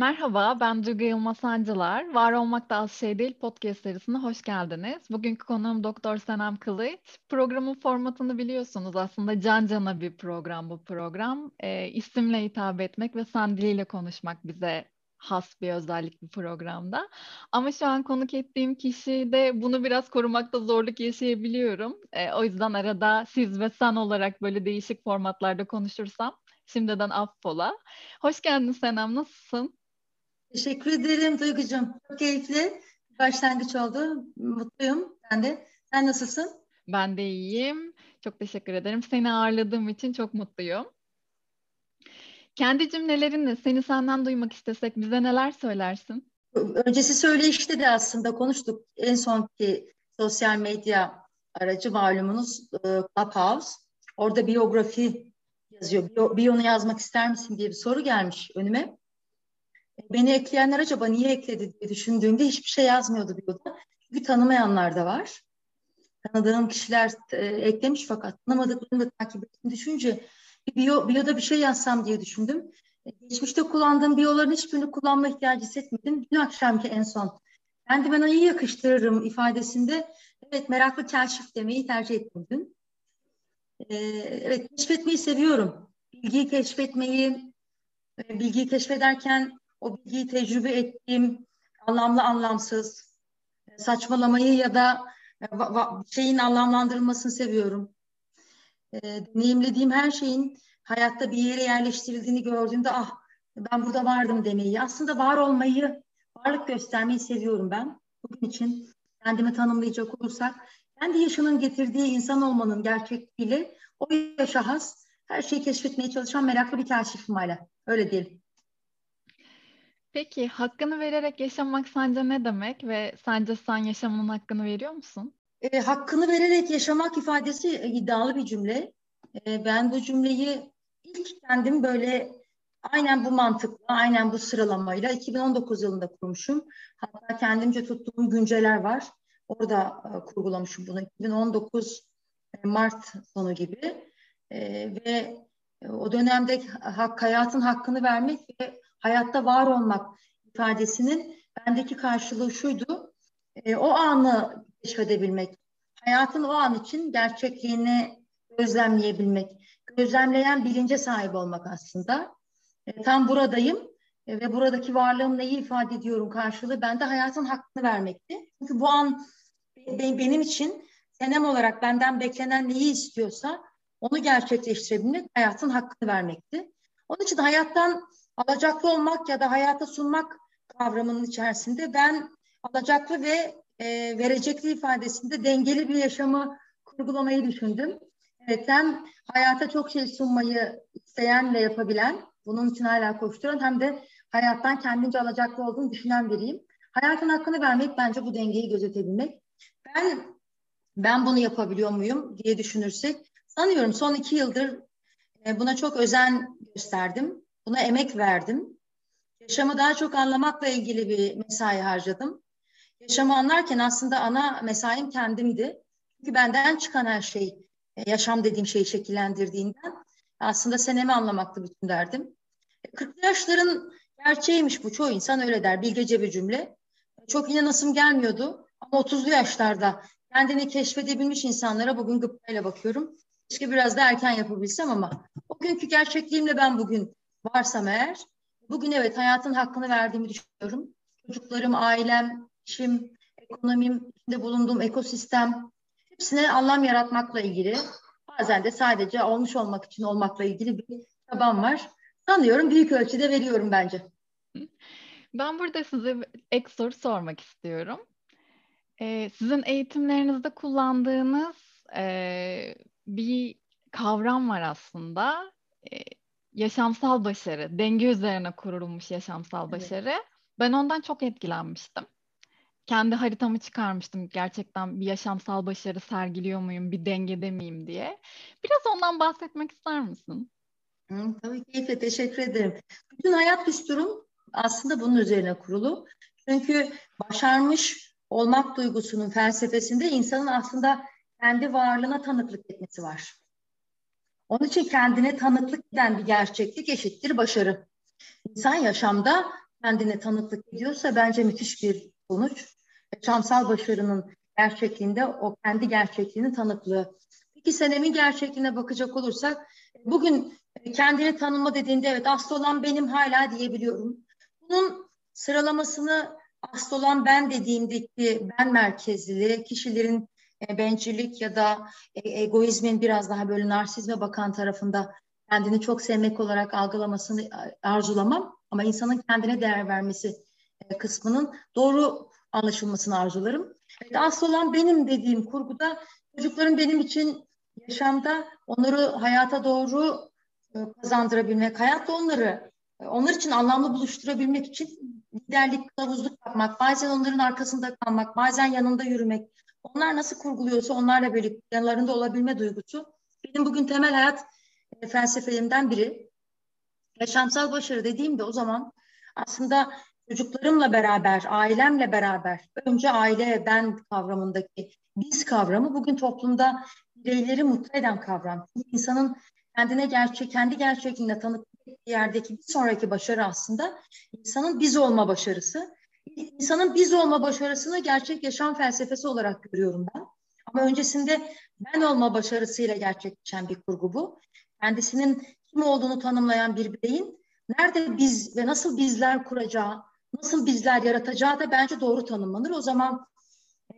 Merhaba, ben Duygu Yılmaz Sancılar. Var Olmak da Az Şey Değil podcast serisine hoş geldiniz. Bugünkü konuğum Doktor Senem Kılıç. Programın formatını biliyorsunuz. Aslında can cana bir program bu program. E, isimle hitap etmek ve sen diliyle konuşmak bize has bir özellik bu programda. Ama şu an konuk ettiğim kişi de bunu biraz korumakta zorluk yaşayabiliyorum. E, o yüzden arada siz ve sen olarak böyle değişik formatlarda konuşursam şimdiden affola. Hoş geldin Senem, nasılsın? Teşekkür ederim Duygucuğum. Çok keyifli başlangıç oldu. Mutluyum ben de. Sen nasılsın? Ben de iyiyim. Çok teşekkür ederim. Seni ağırladığım için çok mutluyum. Kendi cümlelerinle seni senden duymak istesek bize neler söylersin? Öncesi söyleyişte de aslında konuştuk. En sonki sosyal medya aracı malumunuz e, Clubhouse. Orada biyografi yazıyor. Biyonu yazmak ister misin diye bir soru gelmiş önüme. Beni ekleyenler acaba niye ekledi diye düşündüğümde hiçbir şey yazmıyordu biyoda. Çünkü tanımayanlar da var. Tanıdığım kişiler e, eklemiş fakat tanımadıklarını da takip ettiğini düşünce biyo, biyoda bir şey yazsam diye düşündüm. E, geçmişte kullandığım biyoların hiçbirini kullanma ihtiyacı hissetmedim. Dün akşamki en son. Kendime iyi yakıştırırım ifadesinde evet meraklı kaşif demeyi tercih ettim dün. Ee, evet keşfetmeyi seviyorum. Bilgiyi keşfetmeyi, e, bilgiyi keşfederken o bilgiyi tecrübe ettiğim anlamlı anlamsız saçmalamayı ya da e, şeyin anlamlandırılmasını seviyorum. E, deneyimlediğim her şeyin hayatta bir yere yerleştirildiğini gördüğümde ah ben burada vardım demeyi. Aslında var olmayı, varlık göstermeyi seviyorum ben. Bugün için kendimi tanımlayacak olursak kendi yaşının getirdiği insan olmanın gerçekliğiyle o yaşa has her şeyi keşfetmeye çalışan meraklı bir kaşifim hala. Öyle diyelim. Peki hakkını vererek yaşamak sence ne demek ve sence sen yaşamının hakkını veriyor musun? E, hakkını vererek yaşamak ifadesi e, iddialı bir cümle. E, ben bu cümleyi ilk kendim böyle aynen bu mantıkla, aynen bu sıralamayla 2019 yılında kurmuşum. Hatta kendimce tuttuğum günceler var. Orada e, kurgulamışım bunu. 2019 e, Mart sonu gibi. E, ve o dönemde hak, hayatın hakkını vermek ve hayatta var olmak ifadesinin bendeki karşılığı şuydu. E, o anı keşfedebilmek, hayatın o an için gerçekliğini gözlemleyebilmek, gözlemleyen bilince sahip olmak aslında. E, tam buradayım e, ve buradaki varlığım neyi ifade ediyorum karşılığı bende hayatın hakkını vermekti. Çünkü bu an benim için senem olarak benden beklenen neyi istiyorsa onu gerçekleştirebilmek hayatın hakkını vermekti. Onun için hayattan alacaklı olmak ya da hayata sunmak kavramının içerisinde ben alacaklı ve e, verecekli ifadesinde dengeli bir yaşamı kurgulamayı düşündüm. Evet, hem hayata çok şey sunmayı isteyen ve yapabilen, bunun için hala koşturan hem de hayattan kendince alacaklı olduğunu düşünen biriyim. Hayatın hakkını vermek bence bu dengeyi gözetebilmek. Ben ben bunu yapabiliyor muyum diye düşünürsek sanıyorum son iki yıldır e, buna çok özen gösterdim. Buna emek verdim. Yaşamı daha çok anlamakla ilgili bir mesai harcadım. Yaşamı anlarken aslında ana mesaim kendimdi. Çünkü benden çıkan her şey, e, yaşam dediğim şeyi şekillendirdiğinden aslında senemi anlamaktı bütün derdim. 40 e, yaşların gerçeğiymiş bu. Çoğu insan öyle der. Bilgece bir cümle. Çok inanasım gelmiyordu. Ama 30'lu yaşlarda kendini keşfedebilmiş insanlara bugün gıptayla bakıyorum. Keşke biraz da erken yapabilsem ama o günkü gerçekliğimle ben bugün varsam eğer bugün evet hayatın hakkını verdiğimi düşünüyorum. Çocuklarım, ailem, işim, ekonomim, içinde bulunduğum ekosistem hepsine anlam yaratmakla ilgili bazen de sadece olmuş olmak için olmakla ilgili bir çabam var. Sanıyorum büyük ölçüde veriyorum bence. Ben burada size ek soru sormak istiyorum. Ee, sizin eğitimlerinizde kullandığınız e, bir kavram var aslında. E, yaşamsal başarı, denge üzerine kurulmuş yaşamsal evet. başarı. Ben ondan çok etkilenmiştim. Kendi haritamı çıkarmıştım. Gerçekten bir yaşamsal başarı sergiliyor muyum, bir dengede miyim diye. Biraz ondan bahsetmek ister misin? Hı, tabii keyifle teşekkür ederim. Bütün hayat düsturum aslında bunun üzerine kurulu. Çünkü başarmış olmak duygusunun felsefesinde insanın aslında kendi varlığına tanıklık etmesi var. Onun için kendine tanıklık eden bir gerçeklik eşittir başarı. İnsan yaşamda kendine tanıklık ediyorsa bence müthiş bir sonuç. Yaşamsal başarının gerçekliğinde o kendi gerçekliğinin tanıklığı. Peki senemin gerçekliğine bakacak olursak bugün kendini tanıma dediğinde evet aslı olan benim hala diyebiliyorum. Bunun sıralamasını aslı olan ben dediğimdeki ben merkezli kişilerin e, bencillik ya da e, egoizmin biraz daha böyle narsizme bakan tarafında kendini çok sevmek olarak algılamasını arzulamam ama insanın kendine değer vermesi e, kısmının doğru anlaşılmasını arzularım. Asıl olan benim dediğim kurguda çocukların benim için yaşamda onları hayata doğru kazandırabilmek, hayatta onları onlar için anlamlı buluşturabilmek için liderlik, kılavuzluk yapmak, bazen onların arkasında kalmak, bazen yanında yürümek, onlar nasıl kurguluyorsa onlarla birlikte yanlarında olabilme duygusu benim bugün temel hayat e, felsefelerimden biri. Yaşamsal başarı dediğimde o zaman aslında çocuklarımla beraber, ailemle beraber, önce aile ben kavramındaki biz kavramı bugün toplumda bireyleri mutlu eden kavram. Çünkü insanın kendine gerçek, kendi gerçekliğine tanık yerdeki bir sonraki başarı aslında insanın biz olma başarısı. İnsanın biz olma başarısını gerçek yaşam felsefesi olarak görüyorum ben. Ama öncesinde ben olma başarısıyla gerçekleşen bir kurgu bu. Kendisinin kim olduğunu tanımlayan bir bireyin nerede biz ve nasıl bizler kuracağı, nasıl bizler yaratacağı da bence doğru tanımlanır. O zaman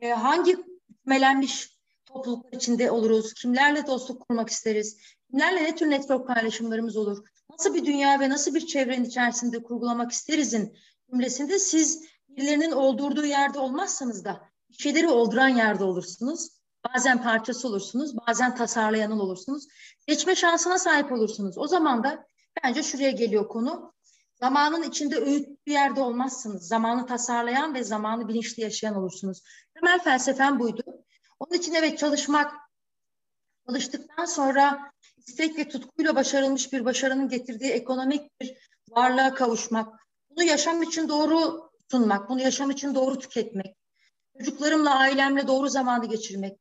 e, hangi melenmiş topluluklar içinde oluruz, kimlerle dostluk kurmak isteriz, kimlerle ne tür network paylaşımlarımız olur, nasıl bir dünya ve nasıl bir çevrenin içerisinde kurgulamak isterizin cümlesinde siz birilerinin oldurduğu yerde olmazsanız da şeyleri olduran yerde olursunuz. Bazen parçası olursunuz, bazen tasarlayanın olursunuz. Seçme şansına sahip olursunuz. O zaman da bence şuraya geliyor konu. Zamanın içinde öğütlü yerde olmazsınız. Zamanı tasarlayan ve zamanı bilinçli yaşayan olursunuz. Temel felsefem buydu. Onun için evet çalışmak, çalıştıktan sonra istek ve tutkuyla başarılmış bir başarının getirdiği ekonomik bir varlığa kavuşmak, bunu yaşam için doğru sunmak, bunu yaşam için doğru tüketmek, çocuklarımla, ailemle doğru zamanı geçirmek,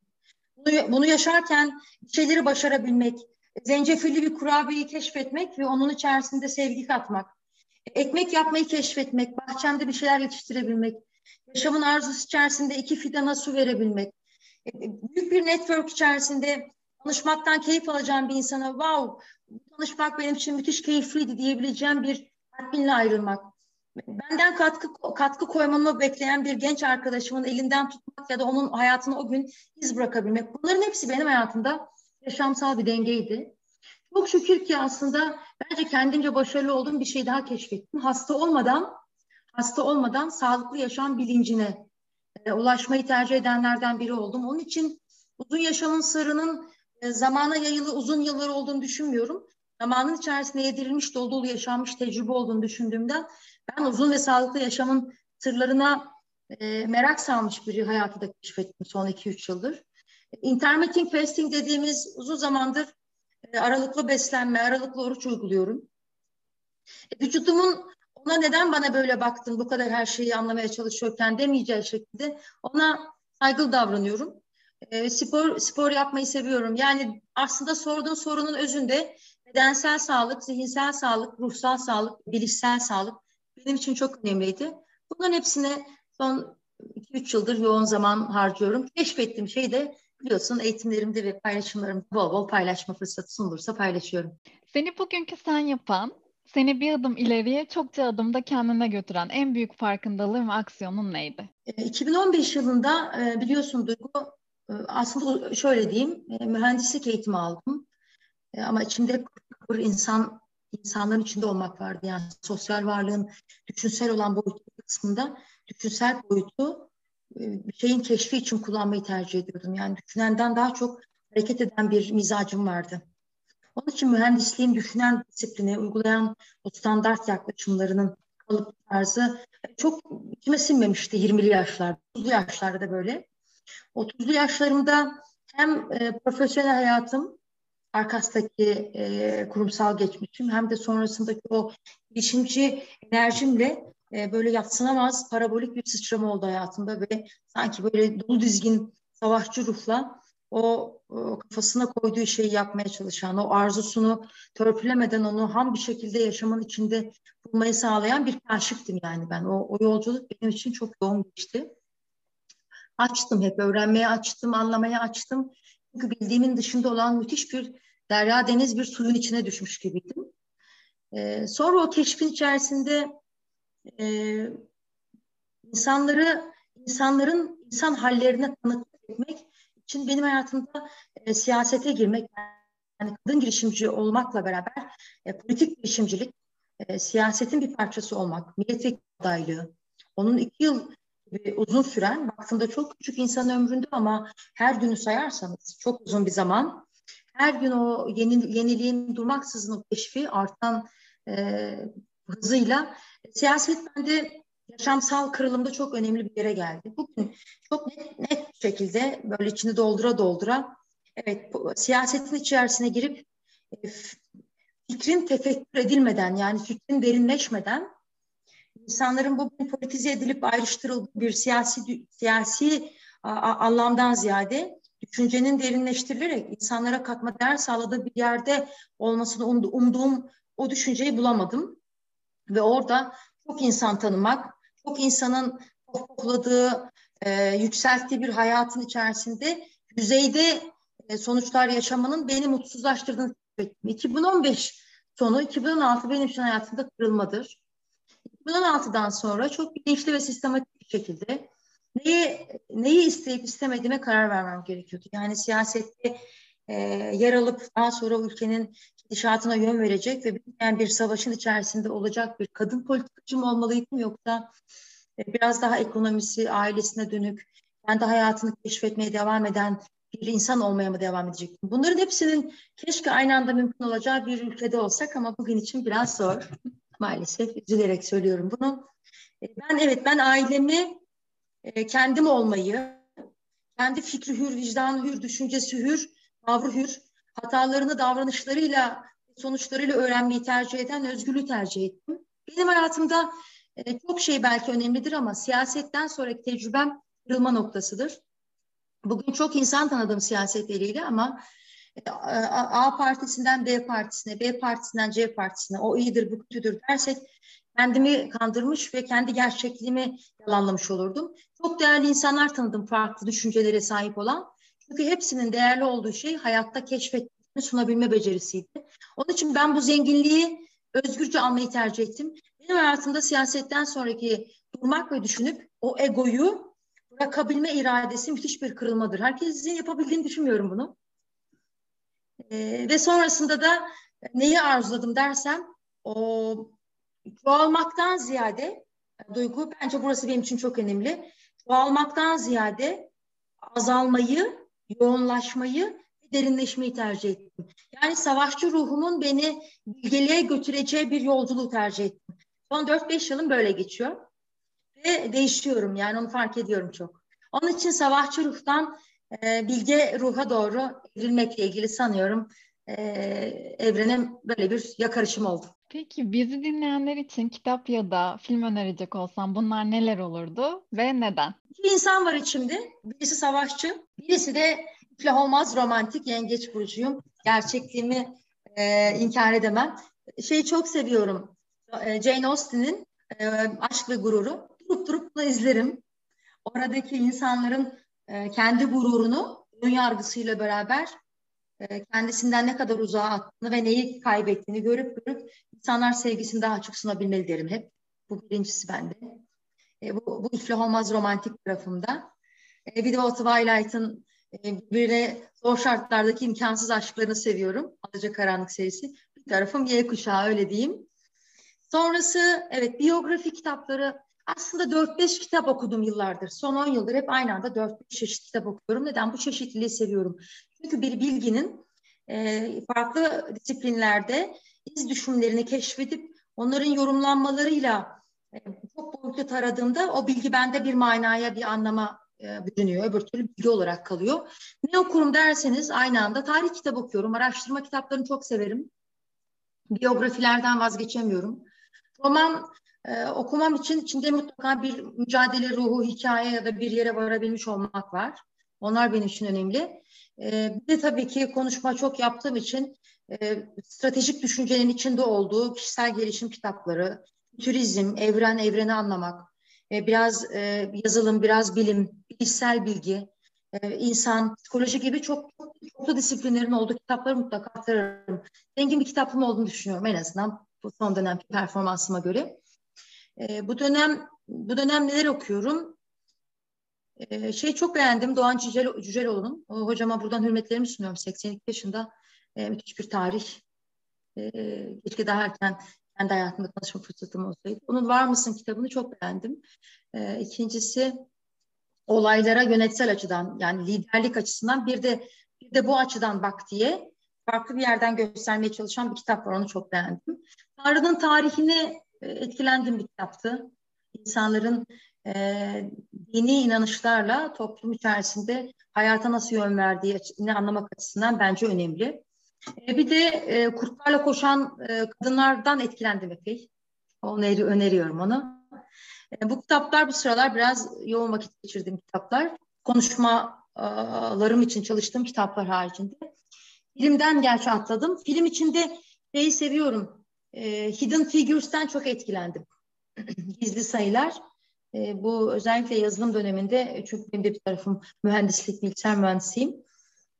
bunu, bunu yaşarken şeyleri başarabilmek, zencefilli bir kurabiyeyi keşfetmek ve onun içerisinde sevgi katmak, ekmek yapmayı keşfetmek, bahçemde bir şeyler yetiştirebilmek, yaşamın arzusu içerisinde iki fidana su verebilmek, büyük bir network içerisinde tanışmaktan keyif alacağım bir insana wow tanışmak benim için müthiş keyifliydi diyebileceğim bir tatminle ayrılmak benden katkı katkı koymamı bekleyen bir genç arkadaşımın elinden tutmak ya da onun hayatına o gün iz bırakabilmek. Bunların hepsi benim hayatımda yaşamsal bir dengeydi. Çok şükür ki aslında bence kendimce başarılı olduğum bir şey daha keşfettim. Hasta olmadan hasta olmadan sağlıklı yaşam bilincine e, ulaşmayı tercih edenlerden biri oldum. Onun için uzun yaşamın sırrının e, zamana yayılı uzun yıllar olduğunu düşünmüyorum. Zamanın içerisinde yedirilmiş, dolu dolu yaşanmış tecrübe olduğunu düşündüğümden ben uzun ve sağlıklı yaşamın sırlarına e, merak salmış bir hayatı da keşfettim son 2-3 yıldır. Intermittent fasting dediğimiz uzun zamandır e, aralıklı beslenme, aralıklı oruç uyguluyorum. E, vücudumun ona neden bana böyle baktın, bu kadar her şeyi anlamaya çalışıyorken demeyeceği şekilde ona saygılı davranıyorum. E, spor spor yapmayı seviyorum. Yani aslında sorduğun sorunun özünde bedensel sağlık, zihinsel sağlık, ruhsal sağlık, bilişsel sağlık benim için çok önemliydi. Bunların hepsine son 2-3 yıldır yoğun zaman harcıyorum. Keşfettiğim şey de biliyorsun eğitimlerimde ve paylaşımlarımda bol bol paylaşma fırsatı sunulursa paylaşıyorum. Seni bugünkü sen yapan, seni bir adım ileriye çokça adımda kendine götüren en büyük farkındalığın ve aksiyonun neydi? 2015 e, yılında e, biliyorsun Duygu e, aslında şöyle diyeyim mühendislik eğitimi aldım. Ama içimde bir insan insanların içinde olmak vardı. Yani sosyal varlığın düşünsel olan boyutu kısmında düşünsel boyutu e, bir şeyin keşfi için kullanmayı tercih ediyordum. Yani düşünenden daha çok hareket eden bir mizacım vardı. Onun için mühendisliğin düşünen disiplini, uygulayan o standart yaklaşımlarının kalıp tarzı çok içime sinmemişti 20'li yaşlarda, 30'lu yaşlarda da böyle. 30'lu yaşlarımda hem e, profesyonel hayatım arkasındaki e, kurumsal geçmişim hem de sonrasındaki o girişimci enerjimle e, böyle yatsınamaz parabolik bir sıçrama oldu hayatımda ve sanki böyle dolu dizgin savaşçı ruhla o, o kafasına koyduğu şeyi yapmaya çalışan, o arzusunu törpülemeden onu ham bir şekilde yaşamın içinde bulmayı sağlayan bir kaşiftim yani ben. O, o yolculuk benim için çok yoğun geçti. Açtım hep, öğrenmeye açtım, anlamaya açtım. Çünkü bildiğimin dışında olan müthiş bir derya deniz bir suyun içine düşmüş gibiydim. Ee, sonra o keşfin içerisinde e, insanları, insanların insan hallerine tanıklık etmek için benim hayatımda e, siyasete girmek, yani kadın girişimci olmakla beraber e, politik girişimcilik, e, siyasetin bir parçası olmak, milletvekili adaylığı, onun iki yıl gibi uzun süren, baktığımda çok küçük insan ömründe ama her günü sayarsanız çok uzun bir zaman, her gün o yeni, yeniliğin durmaksızın o keşfi artan e, hızıyla siyaset bende yaşamsal kırılımda çok önemli bir yere geldi. Bugün çok net, net şekilde böyle içini doldura doldura evet bu, siyasetin içerisine girip e, fikrin tefekkür edilmeden yani fikrin derinleşmeden insanların bugün politize edilip ayrıştırıldığı bir siyasi siyasi a, a, anlamdan ziyade düşüncenin derinleştirilerek insanlara katma değer sağladığı bir yerde olmasını umduğum o düşünceyi bulamadım. Ve orada çok insan tanımak, çok insanın topladığı, e, yükselttiği bir hayatın içerisinde yüzeyde e, sonuçlar yaşamanın beni mutsuzlaştırdığını hissettim. 2015 sonu, 2016 benim için hayatımda kırılmadır. 2016'dan sonra çok bilinçli ve sistematik bir şekilde neyi, neyi isteyip istemediğime karar vermem gerekiyordu. Yani siyasette e, yer alıp daha sonra ülkenin gidişatına yön verecek ve yani bir savaşın içerisinde olacak bir kadın politikacı mı olmalıydım yoksa e, biraz daha ekonomisi, ailesine dönük, kendi hayatını keşfetmeye devam eden bir insan olmaya mı devam edecektim? Bunların hepsinin keşke aynı anda mümkün olacağı bir ülkede olsak ama bugün için biraz zor. Maalesef üzülerek söylüyorum bunu. E, ben evet ben ailemi e, kendim olmayı, kendi fikri hür, vicdanı hür, düşüncesi hür, tavrı hür, hatalarını davranışlarıyla, sonuçlarıyla öğrenmeyi tercih eden özgürlüğü tercih ettim. Benim hayatımda e, çok şey belki önemlidir ama siyasetten sonraki tecrübem kırılma noktasıdır. Bugün çok insan tanıdım siyaset eliyle ama e, A partisinden B partisine, B partisinden C partisine, o iyidir, bu kötüdür dersek kendimi kandırmış ve kendi gerçekliğimi yalanlamış olurdum. Çok değerli insanlar tanıdım farklı düşüncelere sahip olan. Çünkü hepsinin değerli olduğu şey hayatta keşfetmeyi sunabilme becerisiydi. Onun için ben bu zenginliği özgürce almayı tercih ettim. Benim hayatımda siyasetten sonraki durmak ve düşünüp o egoyu bırakabilme iradesi müthiş bir kırılmadır. Herkesin yapabildiğini düşünmüyorum bunu. Ee, ve sonrasında da neyi arzuladım dersem o çoğalmaktan ziyade duygu bence burası benim için çok önemli. Çoğalmaktan ziyade azalmayı yoğunlaşmayı derinleşmeyi tercih ettim. Yani savaşçı ruhumun beni bilgeliğe götüreceği bir yolculuğu tercih ettim. Son 4-5 yılım böyle geçiyor. Ve değişiyorum yani onu fark ediyorum çok. Onun için savaşçı ruhtan e, bilge ruha doğru evrilmekle ilgili sanıyorum e, evrene böyle bir yakarışım oldu. Peki bizi dinleyenler için kitap ya da film önerecek olsam bunlar neler olurdu ve neden? İki insan var içimde. Birisi savaşçı, birisi de iflah olmaz romantik yengeç burcuyum. Gerçekliğimi e, inkar edemem. Şeyi çok seviyorum. E, Jane Austen'in e, Aşk ve Gururu. Durup durup da izlerim. Oradaki insanların e, kendi gururunu ön yargısıyla beraber kendisinden ne kadar uzağa attığını ve neyi kaybettiğini görüp görüp insanlar sevgisini daha açık sunabilmeli derim hep. Bu birincisi bende. E, bu, bu iflah olmaz romantik tarafımda. E, bir de o Twilight'ın e, birbirine zor şartlardaki imkansız aşklarını seviyorum. Alaca Karanlık serisi. Bir tarafım Y kuşağı öyle diyeyim. Sonrası evet biyografi kitapları aslında 4-5 kitap okudum yıllardır. Son 10 yıldır hep aynı anda 4-5 çeşit kitap okuyorum. Neden? Bu çeşitliliği seviyorum. Çünkü bir bilginin e, farklı disiplinlerde iz düşümlerini keşfedip onların yorumlanmalarıyla e, çok boyutlu taradığımda o bilgi bende bir manaya, bir anlama e, bürünüyor. Öbür türlü bilgi olarak kalıyor. Ne okurum derseniz aynı anda tarih kitap okuyorum. Araştırma kitaplarını çok severim. Biyografilerden vazgeçemiyorum. Roman e, okumam için içinde mutlaka bir mücadele ruhu, hikaye ya da bir yere varabilmiş olmak var. Onlar benim için önemli. E, bir de tabii ki konuşma çok yaptığım için e, stratejik düşüncenin içinde olduğu kişisel gelişim kitapları, fütürizm, evren, evreni anlamak, e, biraz e, yazılım, biraz bilim, bilişsel bilgi, e, insan, psikoloji gibi çok çok çoklu disiplinlerin olduğu kitapları mutlaka aktarırım. Zengin bir kitaplığım olduğunu düşünüyorum en azından bu son dönemki performansıma göre. E, bu dönem bu dönem neler okuyorum? E, şey çok beğendim Doğan Cücel, Cüceloğlu'nun. Hocama buradan hürmetlerimi sunuyorum. 82 yaşında e, müthiş bir tarih. E, keşke daha erken kendi hayatımda tanışma fırsatım olsaydı. Onun Var mısın kitabını çok beğendim. E, ikincisi olaylara yönetsel açıdan yani liderlik açısından bir de bir de bu açıdan bak diye farklı bir yerden göstermeye çalışan bir kitap var. Onu çok beğendim. Tanrı'nın tarihini etkilendiğim bir kitaptı. İnsanların e, dini inanışlarla toplum içerisinde hayata nasıl yön verdiği ne anlamak açısından bence önemli. E, bir de e, kurtlarla koşan e, kadınlardan etkilendim epey. Onu öneriyorum onu. E, bu kitaplar bu sıralar biraz yoğun vakit geçirdiğim kitaplar. Konuşmalarım için çalıştığım kitaplar haricinde. Filmden gerçi atladım. Film içinde şeyi seviyorum. E, Hidden Figures'ten çok etkilendim. Gizli sayılar. E, bu özellikle yazılım döneminde çünkü benim de bir tarafım mühendislik, bilgisayar mühendisiyim.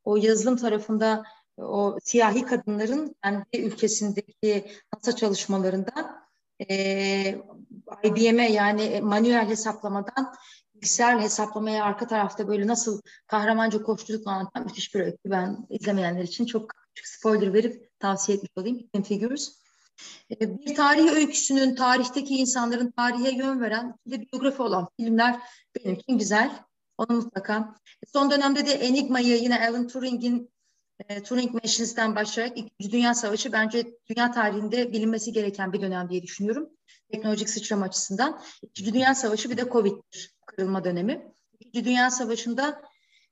O yazılım tarafında o siyahi kadınların kendi ülkesindeki NASA çalışmalarında e, IBM'e yani manuel hesaplamadan bilgisayar hesaplamaya arka tarafta böyle nasıl kahramanca koştuğunu anlatan müthiş bir öykü. Ben izlemeyenler için çok küçük spoiler verip tavsiye etmiş olayım. Hidden Figures. E, bir tarih öyküsünün, tarihteki insanların tarihe yön veren bir de biyografi olan filmler benim için güzel. Onu mutlaka. Son dönemde de Enigma'yı yine Alan Turing'in e, Turing Machines'ten başlayarak İkinci Dünya Savaşı bence dünya tarihinde bilinmesi gereken bir dönem diye düşünüyorum. Teknolojik sıçrama açısından. İkinci Dünya Savaşı bir de Covid'dir kırılma dönemi. İkinci Dünya Savaşı'nda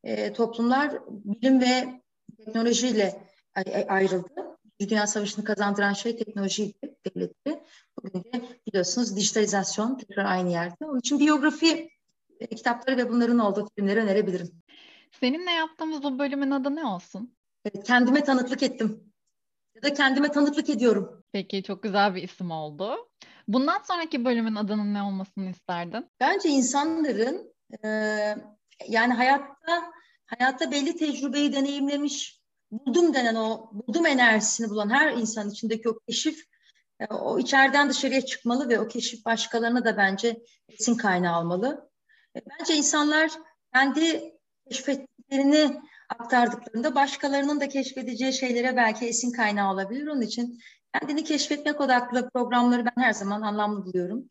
e, toplumlar bilim ve teknolojiyle ayrıldı. Dünya Savaşı'nı kazandıran şey teknolojiydi devletleri. Bugün de biliyorsunuz dijitalizasyon tekrar aynı yerde. Onun için biyografi e, kitapları ve bunların olduğu filmleri önerebilirim. Seninle yaptığımız bu bölümün adı ne olsun? kendime tanıklık ettim. Ya da kendime tanıklık ediyorum. Peki çok güzel bir isim oldu. Bundan sonraki bölümün adının ne olmasını isterdin? Bence insanların e, yani hayatta hayatta belli tecrübeyi deneyimlemiş, buldum denen o buldum enerjisini bulan her insan içindeki o keşif e, o içeriden dışarıya çıkmalı ve o keşif başkalarına da bence esin kaynağı almalı. E, bence insanlar kendi keşfettiklerini aktardıklarında başkalarının da keşfedeceği şeylere belki esin kaynağı olabilir. Onun için kendini keşfetmek odaklı programları ben her zaman anlamlı buluyorum.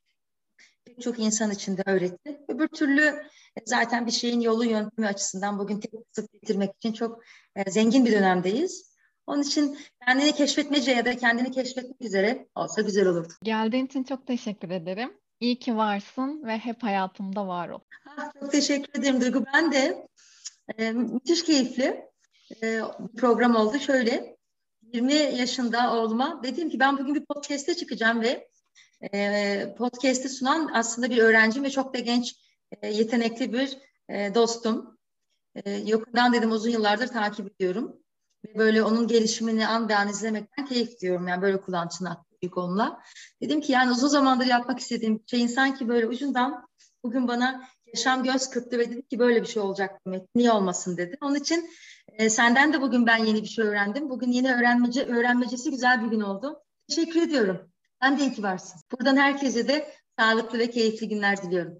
Pek çok insan için de öğretti. Öbür türlü zaten bir şeyin yolu yöntemi açısından bugün tek kısıp bitirmek için çok e, zengin bir dönemdeyiz. Onun için kendini keşfetmece ya da kendini keşfetmek üzere olsa güzel olur. Geldiğin için çok teşekkür ederim. İyi ki varsın ve hep hayatımda var ol. Ah, çok teşekkür ederim Duygu. Ben de e, müthiş keyifli e, program oldu. Şöyle 20 yaşında oğluma dedim ki ben bugün bir podcast'e çıkacağım ve e, podcast'i sunan aslında bir öğrencim ve çok da genç e, yetenekli bir e, dostum. E, dedim uzun yıllardır takip ediyorum. Ve böyle onun gelişimini an be an izlemekten keyif diyorum. Yani böyle çınlattı büyük onunla. Dedim ki yani uzun zamandır yapmak istediğim şey insan ki böyle ucundan bugün bana yaşam göz kırptı ve dedi ki böyle bir şey olacak demek. Niye olmasın dedi. Onun için e, senden de bugün ben yeni bir şey öğrendim. Bugün yeni öğrenmece, öğrenmecesi güzel bir gün oldu. Teşekkür ediyorum. Sen de iyi ki varsın. Buradan herkese de sağlıklı ve keyifli günler diliyorum.